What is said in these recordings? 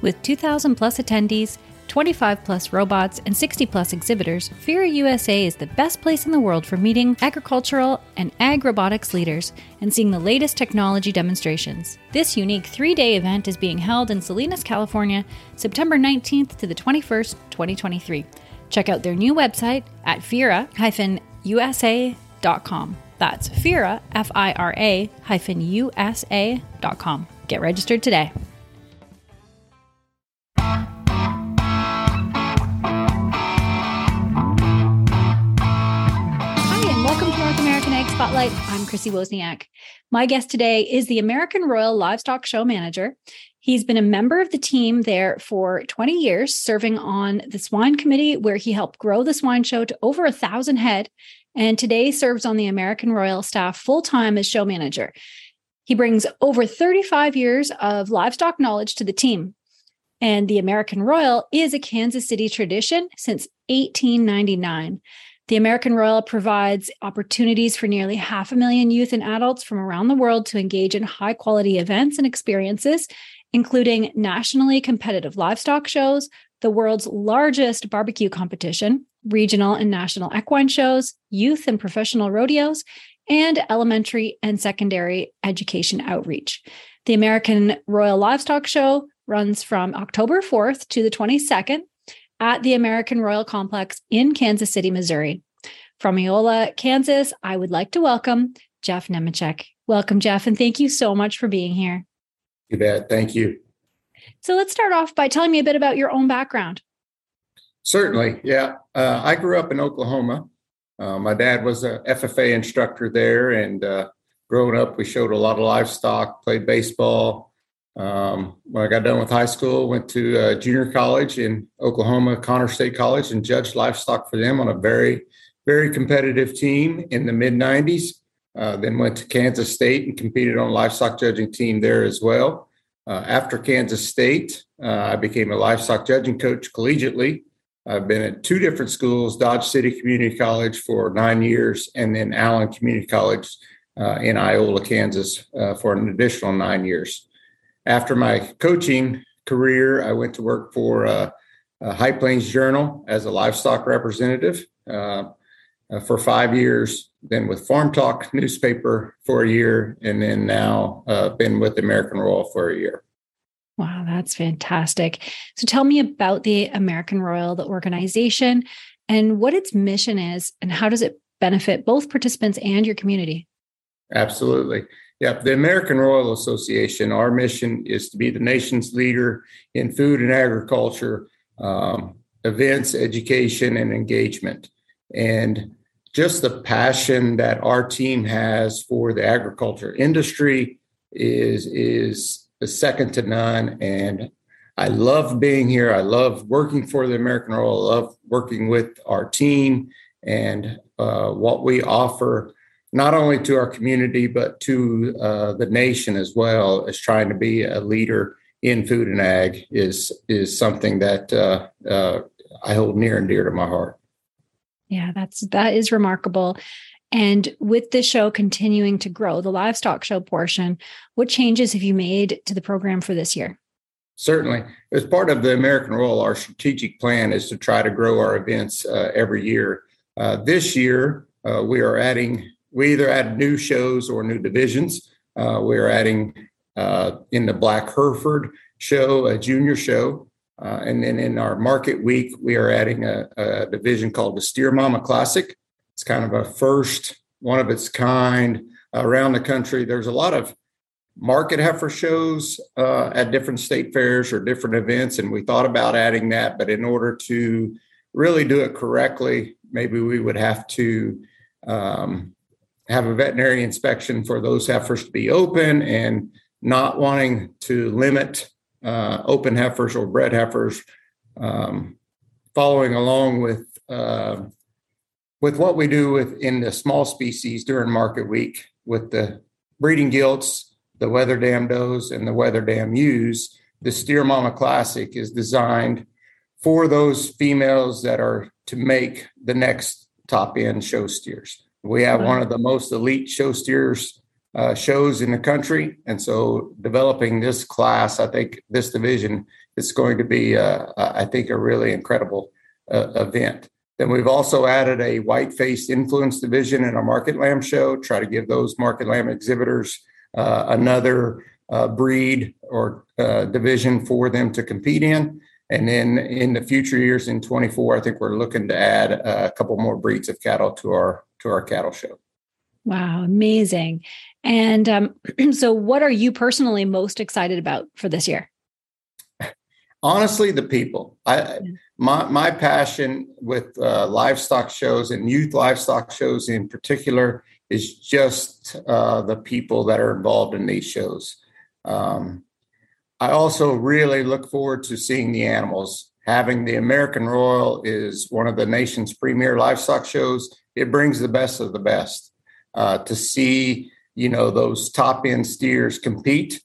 With 2,000 plus attendees, 25 plus robots, and 60 plus exhibitors, FIRA USA is the best place in the world for meeting agricultural and ag robotics leaders and seeing the latest technology demonstrations. This unique three day event is being held in Salinas, California, September 19th to the 21st, 2023. Check out their new website at fira-usa.com. That's FIRA, F I R A hyphen USA.com. Get registered today. Spotlight. I'm Chrissy Wozniak. My guest today is the American Royal Livestock Show Manager. He's been a member of the team there for 20 years, serving on the swine committee, where he helped grow the swine show to over a thousand head, and today serves on the American Royal staff full time as show manager. He brings over 35 years of livestock knowledge to the team. And the American Royal is a Kansas City tradition since 1899. The American Royal provides opportunities for nearly half a million youth and adults from around the world to engage in high quality events and experiences, including nationally competitive livestock shows, the world's largest barbecue competition, regional and national equine shows, youth and professional rodeos, and elementary and secondary education outreach. The American Royal Livestock Show runs from October 4th to the 22nd at the American Royal Complex in Kansas City, Missouri. From Iola, Kansas, I would like to welcome Jeff Nemecek. Welcome, Jeff, and thank you so much for being here. You bet. Thank you. So let's start off by telling me a bit about your own background. Certainly. Yeah. Uh, I grew up in Oklahoma. Uh, my dad was a FFA instructor there, and uh, growing up, we showed a lot of livestock, played baseball. Um, when I got done with high school, went to uh, junior college in Oklahoma, Connor State College, and judged livestock for them on a very, very competitive team in the mid 90s. Uh, then went to Kansas State and competed on a livestock judging team there as well. Uh, after Kansas State, I became a livestock judging coach collegiately I've been at two different schools Dodge City Community College for nine years, and then Allen Community College uh, in Iola, Kansas uh, for an additional nine years. After my coaching career, I went to work for uh, High Plains Journal as a livestock representative uh, uh, for five years, then with Farm Talk newspaper for a year, and then now uh, been with American Royal for a year. Wow, that's fantastic. So tell me about the American Royal, the organization, and what its mission is, and how does it benefit both participants and your community? Absolutely. Yeah, the American Royal Association, our mission is to be the nation's leader in food and agriculture, um, events, education, and engagement. And just the passion that our team has for the agriculture industry is, is second to none. And I love being here. I love working for the American Royal. I love working with our team and uh, what we offer, not only to our community, but to uh, the nation as well as trying to be a leader in food and ag is, is something that uh, uh I hold near and dear to my heart. Yeah, that's that is remarkable. And with the show continuing to grow, the livestock show portion, what changes have you made to the program for this year? Certainly. As part of the American Royal, our strategic plan is to try to grow our events uh, every year. Uh, this year, uh, we are adding, we either add new shows or new divisions. Uh, we are adding uh, in the Black Hereford show, a junior show. Uh, and then in our market week, we are adding a, a division called the Steer Mama Classic. It's kind of a first, one of its kind around the country. There's a lot of market heifer shows uh, at different state fairs or different events, and we thought about adding that. But in order to really do it correctly, maybe we would have to um, have a veterinary inspection for those heifers to be open and not wanting to limit uh, open heifers or bred heifers um, following along with uh, with what we do with in the small species during market week with the breeding gilts, the wether dam does, and the wether dam ewes, the Steer Mama Classic is designed for those females that are to make the next top end show steers. We have one of the most elite show steers uh, shows in the country. And so developing this class, I think this division is going to be, uh, I think, a really incredible uh, event. Then we've also added a white faced influence division in our Market Lamb show, try to give those Market Lamb exhibitors uh, another uh, breed or uh, division for them to compete in. And then in the future years in 24, I think we're looking to add a couple more breeds of cattle to our to our cattle show. Wow, amazing. And um, so, what are you personally most excited about for this year? Honestly, the people. I my my passion with uh, livestock shows and youth livestock shows in particular is just uh, the people that are involved in these shows. Um, I also really look forward to seeing the animals. Having the American Royal is one of the nation's premier livestock shows. It brings the best of the best. Uh, to see you know those top end steers compete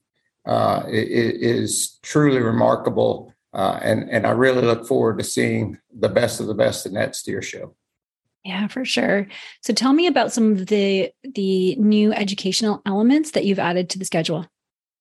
uh, is truly remarkable, uh, and and I really look forward to seeing the best of the best in that steer show. Yeah, for sure. So tell me about some of the the new educational elements that you've added to the schedule.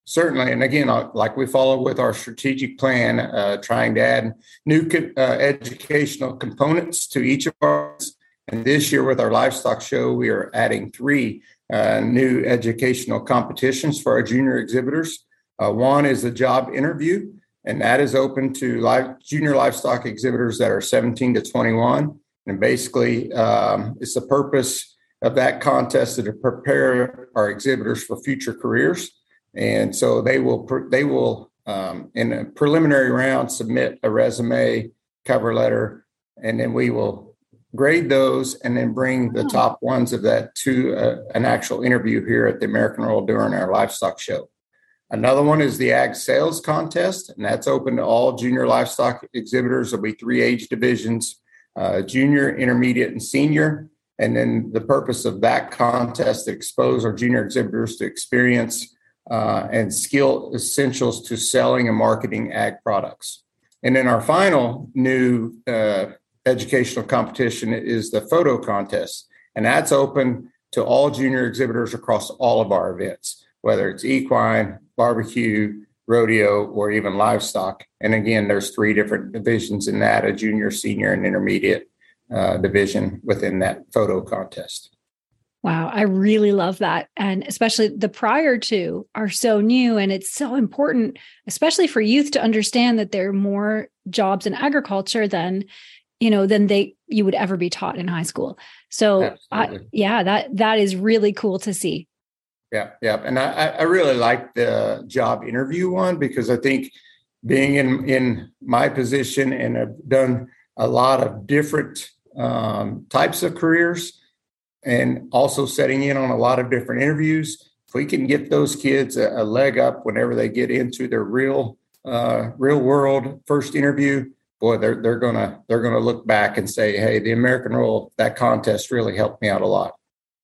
Certainly, and again, uh, like we follow with our strategic plan, uh, trying to add new uh, educational components to each of ours. And this year, with our livestock show, we are adding three uh, new educational competitions for our junior exhibitors. Uh, one is a job interview, and that is open to live, junior livestock exhibitors that are 17 to 21. And basically, um, it's the purpose of that contest to prepare our exhibitors for future careers. And so they will they will um, in a preliminary round submit a resume, cover letter, and then we will grade those, and then bring the oh. top ones of that to uh, an actual interview here at the American Royal during our livestock show. Another one is the Ag Sales Contest, and that's open to all junior livestock exhibitors. There'll be three age divisions uh, junior, intermediate, and senior. And then the purpose of that contest to expose our junior exhibitors to experience uh, and skill essentials to selling and marketing ag products. And then our final new uh, educational competition is the photo contest, and that's open to all junior exhibitors across all of our events, whether it's equine, barbecue, rodeo, or even livestock. And again, there's three different divisions in that: a junior, senior, and intermediate uh, division within that photo contest. Wow, I really love that. And especially the prior two are so new. And it's so important, especially for youth to understand that there are more jobs in agriculture than you know than they you would ever be taught in high school. So I, yeah that that is really cool to see. Yeah yeah and i i really like the job interview one because i think being in in my position and have done a lot of different um, types of careers and also setting in on a lot of different interviews if we can get those kids a, a leg up whenever they get into their real uh, real world first interview boy, they're they're gonna they're gonna look back and say, hey, the American Royal that contest really helped me out a lot.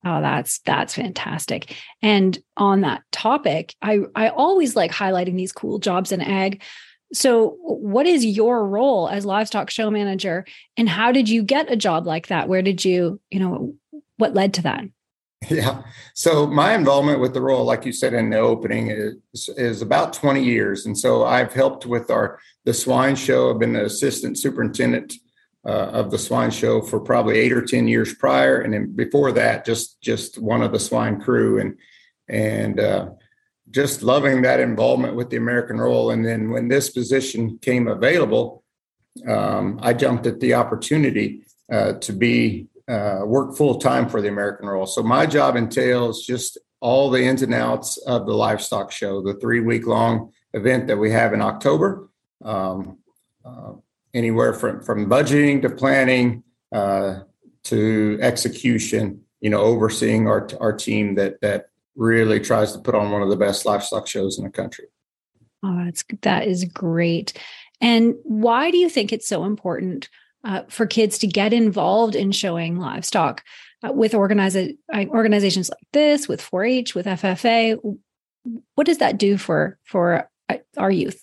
Oh, that's that's fantastic. And on that topic, I I always like highlighting these cool jobs in ag. So, what is your role as livestock show manager, and how did you get a job like that? Where did you, you know, what led to that? Yeah. So my involvement with the Royal, like you said in the opening, is, is about 20 years. And so I've helped with our the swine show. I've been the assistant superintendent uh, of the swine show for probably eight or 10 years prior. And then before that, just just one of the swine crew and and uh, just loving that involvement with the American Royal. And then when this position came available, um, I jumped at the opportunity uh, to be uh, work full time for the American Royal. So my job entails just all the ins and outs of the livestock show, the three week long event that we have in October. Um, uh, anywhere from from budgeting to planning uh, to execution. You know, overseeing our our team that that really tries to put on one of the best livestock shows in the country. Oh, that's that is great. And why do you think it's so important uh, for kids to get involved in showing livestock uh, with uh, organizations like this, with 4-H, with FFA. What does that do for for uh, our youth?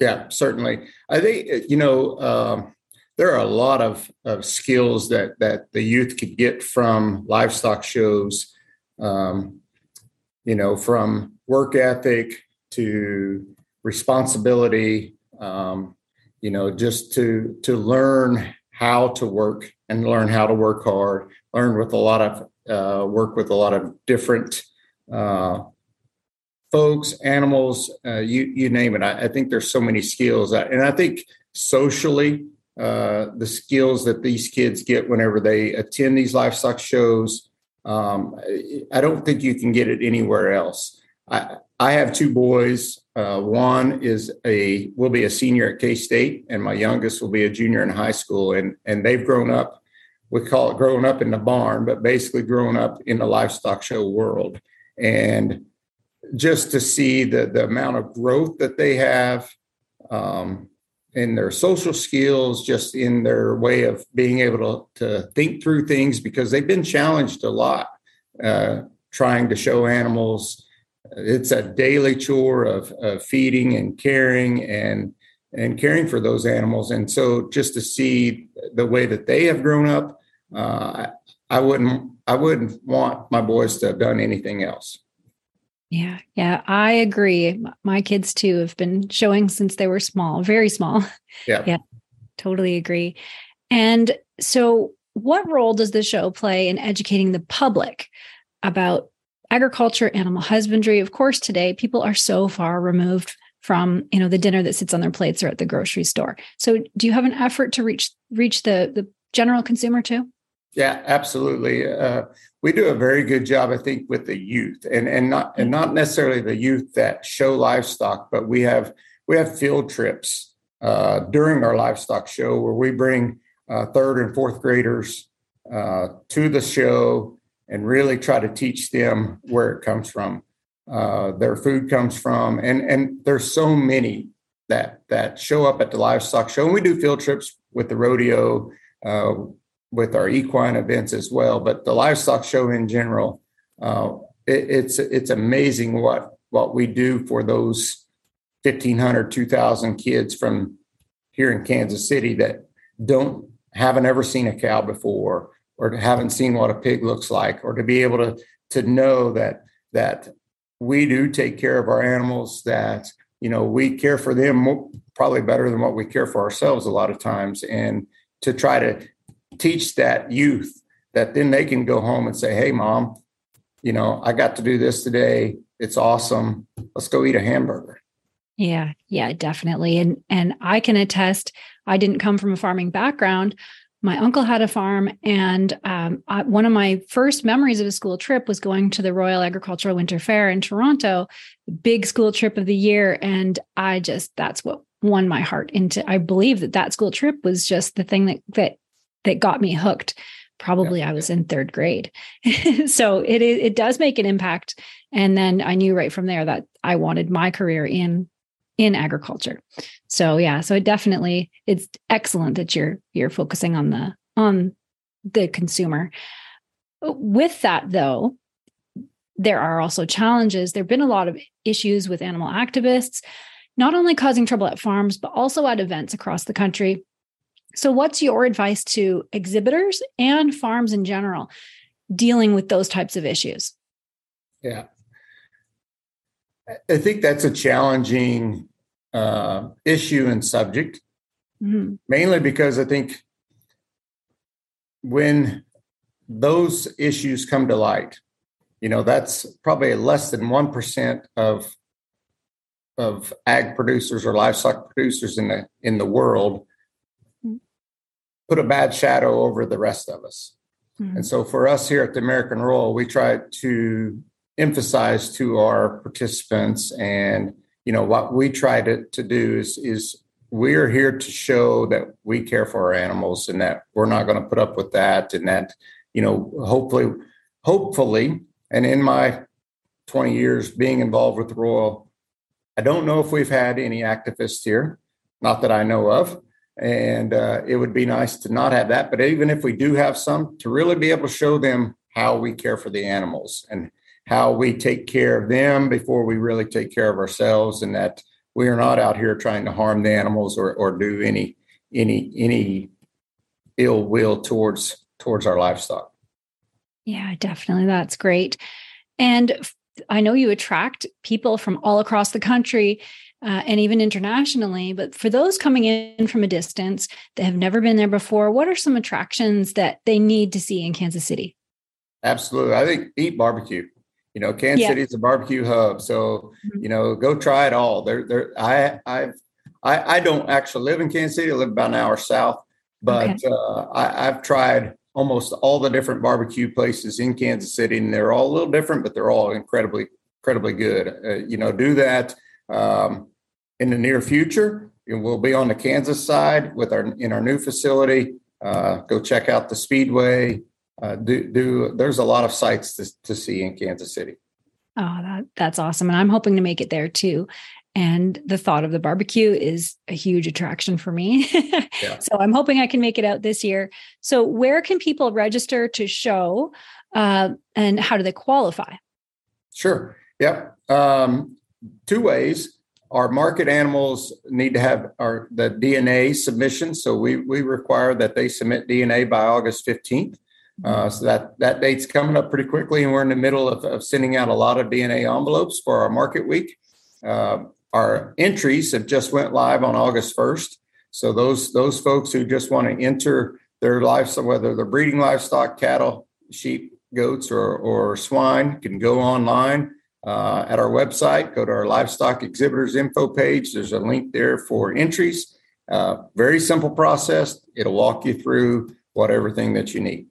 Yeah, certainly. I think you know um, there are a lot of, of skills that that the youth could get from livestock shows. Um, you know, from work ethic to responsibility, um, you know, just to to learn how to work and learn how to work hard, learn with a lot of uh, work with a lot of different uh, folks, animals, uh, you you name it. I, I, think there's so many skills, and I think socially, uh, the skills that these kids get whenever they attend these livestock shows, um, I don't think you can get it anywhere else. I I have two boys. Uh, one is a will be a senior at K State, and my youngest will be a junior in high school, and and they've grown up. We call it growing up in the barn, but basically growing up in the livestock show world, and just to see the the amount of growth that they have um, in their social skills, just in their way of being able to, to think through things because they've been challenged a lot uh, trying to show animals. It's a daily chore of, of feeding and caring and and caring for those animals. And so just to see the way that they have grown up, uh, I wouldn't I wouldn't want my boys to have done anything else. Yeah, yeah, I agree. My kids too have been showing since they were small, very small. Yeah. Yeah. Totally agree. And so what role does the show play in educating the public about agriculture, animal husbandry? Of course, today people are so far removed from, you know, the dinner that sits on their plates or at the grocery store. So do you have an effort to reach reach the the general consumer too? Yeah, absolutely. Uh, we do a very good job, I think, with the youth, and and not and not necessarily the youth that show livestock, but we have we have field trips uh, during our livestock show where we bring uh, third and fourth graders uh, to the show and really try to teach them where it comes from, uh, their food comes from, and and there's so many that that show up at the livestock show, and we do field trips with the rodeo. Uh, with our equine events as well. But the livestock show in general, uh, it, it's it's amazing what what we do for those 1,500, 2,000 kids from here in Kansas City that don't haven't ever seen a cow before or to haven't seen what a pig looks like or to be able to to know that that we do take care of our animals that you know we care for them probably better than what we care for ourselves a lot of times and to try to teach that youth that then they can go home and say, Hey, mom, you know, I got to do this today. It's awesome. Let's go eat a hamburger. Yeah, yeah, definitely. And and I can attest, I didn't come from a farming background. My uncle had a farm, and um, I, one of my first memories of a school trip was going to the Royal Agricultural Winter Fair in Toronto, big school trip of the year. And I just that's what won my heart into. I believe that that school trip was just the thing that that that got me hooked probably yeah. i was in third grade so it it does make an impact and then i knew right from there that i wanted my career in in agriculture so yeah so it definitely it's excellent that you're you're focusing on the on the consumer with that though there are also challenges there've been a lot of issues with animal activists not only causing trouble at farms but also at events across the country so, what's your advice to exhibitors and farms in general dealing with those types of issues? Yeah. I think that's a challenging uh, issue and subject, mm-hmm. mainly because I think when those issues come to light, you know, that's probably less than 1% of of ag producers or livestock producers in the in the world put a bad shadow over the rest of us. Mm-hmm. And so for us here at the American Royal, we try to emphasize to our participants and you know what we try to, to do is is we're here to show that we care for our animals and that we're not going to put up with that and that you know hopefully hopefully and in my 20 years being involved with royal i don't know if we've had any activists here not that i know of and uh, it would be nice to not have that. But even if we do have some, to really be able to show them how we care for the animals and how we take care of them before we really take care of ourselves, and that we are not out here trying to harm the animals or, or do any any any ill will towards towards our livestock. Yeah, definitely. That's great. And I know you attract people from all across the country uh, and even internationally. But for those coming in from a distance that have never been there before, what are some attractions that they need to see in Kansas City? Absolutely. I think eat barbecue. You know, Kansas yeah. City is a barbecue hub. So, mm-hmm. you know, go try it all. There, there, I, I've, I, I don't actually live in Kansas City. I live about an hour south, but okay. uh, I, I've tried almost all the different barbecue places in Kansas City, and they're all a little different, but they're all incredibly, incredibly good. Uh, you know, do that um, in the near future. We'll be on the Kansas side with our in our new facility. Uh, go check out the Speedway. Uh, do do there's a lot of sites to, to see in Kansas City. Oh, that that's awesome, and I'm hoping to make it there too. And the thought of the barbecue is a huge attraction for me. yeah. So I'm hoping I can make it out this year. So where can people register to show, uh, and how do they qualify? Sure. Yep. Um, two ways. Our market animals need to have our the DNA submission, so we we require that they submit DNA by August fifteenth. Uh, so that that date's coming up pretty quickly, and we're in the middle of, of sending out a lot of DNA envelopes for our market week. Uh, our entries have just went live on August first, so those those folks who just want to enter their livestock, whether they're breeding livestock, cattle, sheep, goats, or or swine, can go online uh, at our website. Go to our livestock exhibitors info page. There's a link there for entries. Uh, very simple process. It'll walk you through what everything that you need.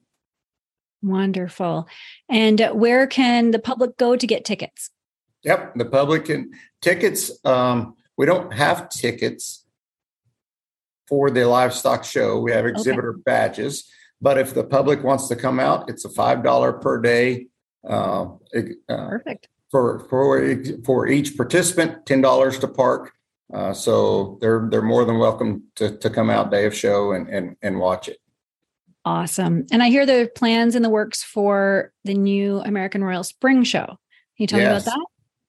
Wonderful. And where can the public go to get tickets? Yep, the public can tickets. Um, we don't have tickets for the livestock show. We have exhibitor okay. badges, but if the public wants to come out, it's a five dollar per day. Uh, uh, Perfect for for for each participant, ten dollars to park. Uh, so they're they're more than welcome to to come out day of show and and and watch it. Awesome. And I hear there are plans in the works for the new American Royal Spring Show. Can you tell yes. me about that?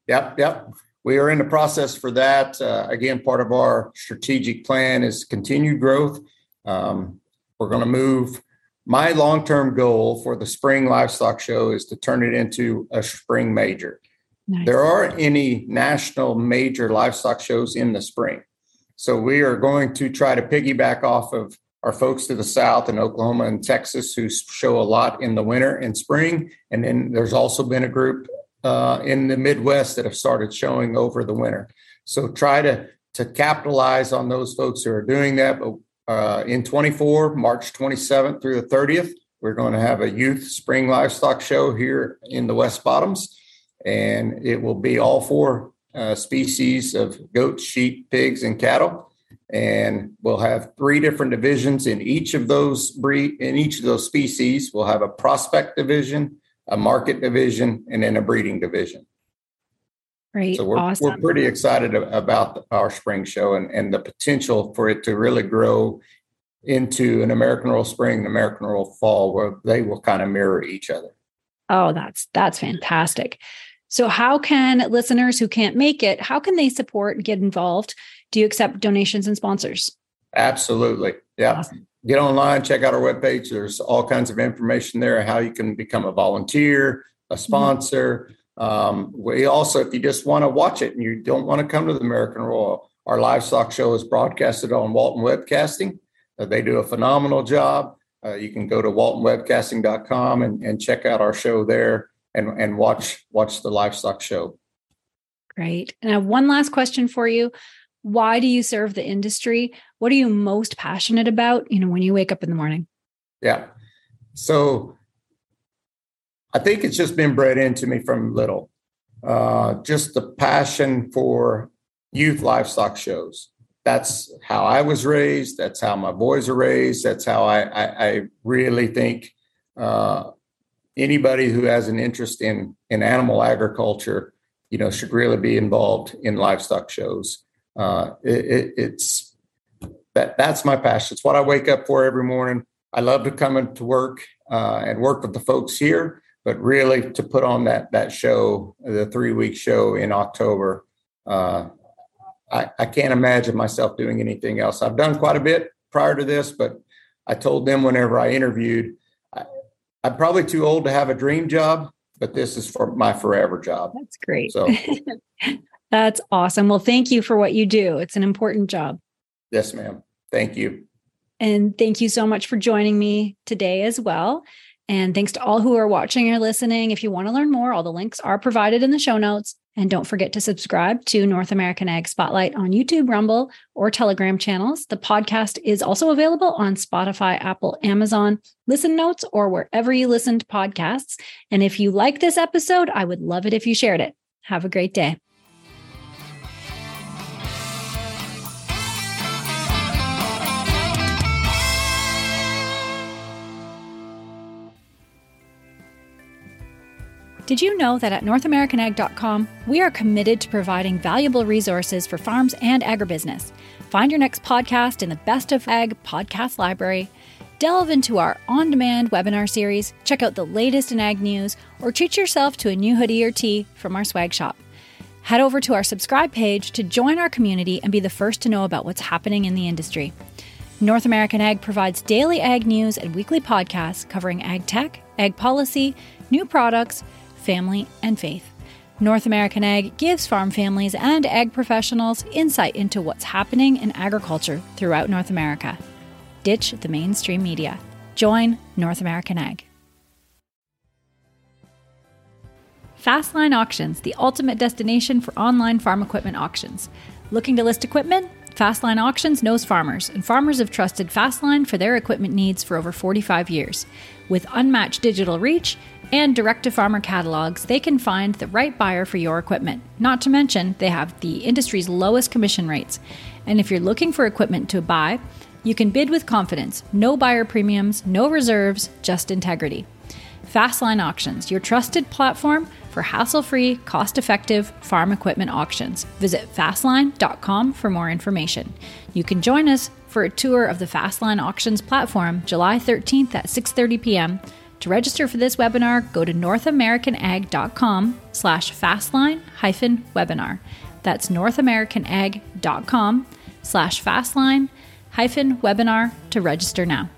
Yep, yep. We are in the process for that. Uh, again, part of our strategic plan is continued growth. Um, we're going to move my long term goal for the spring livestock show is to turn it into a spring major. Nice. There aren't any national major livestock shows in the spring. So we are going to try to piggyback off of our folks to the south in Oklahoma and Texas who show a lot in the winter and spring. And then there's also been a group uh, in the Midwest that have started showing over the winter. So try to to capitalize on those folks who are doing that. But uh, in 24, March 27th through the 30th, we're going to have a youth spring livestock show here in the West Bottoms and it will be all four uh, species of goats, sheep, pigs, and cattle. And we'll have three different divisions in each of those breed in each of those species. We'll have a prospect division, a market division, and then a breeding division. Great. So we're, awesome. we're pretty excited about our spring show and, and the potential for it to really grow into an American Royal Spring and American Royal Fall where they will kind of mirror each other. Oh, that's that's fantastic. So, how can listeners who can't make it, how can they support and get involved? Do you accept donations and sponsors? Absolutely. Yeah. Awesome. Get online, check out our webpage. There's all kinds of information there how you can become a volunteer, a mm-hmm. sponsor. Mm-hmm. Um, we also, if you just want to watch it and you don't want to come to the American Royal, our livestock show is broadcasted on Walton Webcasting. Uh, they do a phenomenal job. Uh, you can go to waltonwebcasting.com and, and check out our show there and and watch watch the livestock show. Great. And I have one last question for you. Why do you serve the industry? What are you most passionate about, you know, when you wake up in the morning? Yeah. So I think it's just been bred into me from little. Uh, just the passion for youth livestock shows. That's how I was raised. That's how my boys are raised. That's how I, I, I really think uh, anybody who has an interest in in animal agriculture, you know, should really be involved in livestock shows. Uh, it, it, it's that that's my passion. It's what I wake up for every morning. I love to come into work uh, and work with the folks here, but really to put on that that show, the three week show in October. Uh, I, I can't imagine myself doing anything else. I've done quite a bit prior to this, but I told them whenever I interviewed I'm probably too old to have a dream job, but this is for my forever job. That's great. So That's awesome. Well, thank you for what you do. It's an important job. yes, ma'am. Thank you. And thank you so much for joining me today as well. And thanks to all who are watching or listening. If you want to learn more, all the links are provided in the show notes. And don't forget to subscribe to North American Ag Spotlight on YouTube, Rumble, or Telegram channels. The podcast is also available on Spotify, Apple, Amazon, Listen Notes, or wherever you listen to podcasts. And if you like this episode, I would love it if you shared it. Have a great day. Did you know that at NorthAmericanAg.com, we are committed to providing valuable resources for farms and agribusiness? Find your next podcast in the Best of Ag podcast library, delve into our on demand webinar series, check out the latest in ag news, or treat yourself to a new hoodie or tee from our swag shop. Head over to our subscribe page to join our community and be the first to know about what's happening in the industry. North American Ag provides daily ag news and weekly podcasts covering ag tech, ag policy, new products, family, and faith. North American Ag gives farm families and ag professionals insight into what's happening in agriculture throughout North America. Ditch the mainstream media. Join North American Ag. Fastline Auctions, the ultimate destination for online farm equipment auctions. Looking to list equipment? Fastline Auctions knows farmers, and farmers have trusted Fastline for their equipment needs for over 45 years. With unmatched digital reach and direct to farmer catalogs, they can find the right buyer for your equipment. Not to mention, they have the industry's lowest commission rates. And if you're looking for equipment to buy, you can bid with confidence. No buyer premiums, no reserves, just integrity. Fastline Auctions, your trusted platform for hassle free, cost effective farm equipment auctions. Visit fastline.com for more information. You can join us for a tour of the Fastline Auctions platform July 13th at 6:30 p.m. To register for this webinar, go to northamericanag.com slash fastline hyphen webinar. That's northamericanag.com slash fastline hyphen webinar to register now.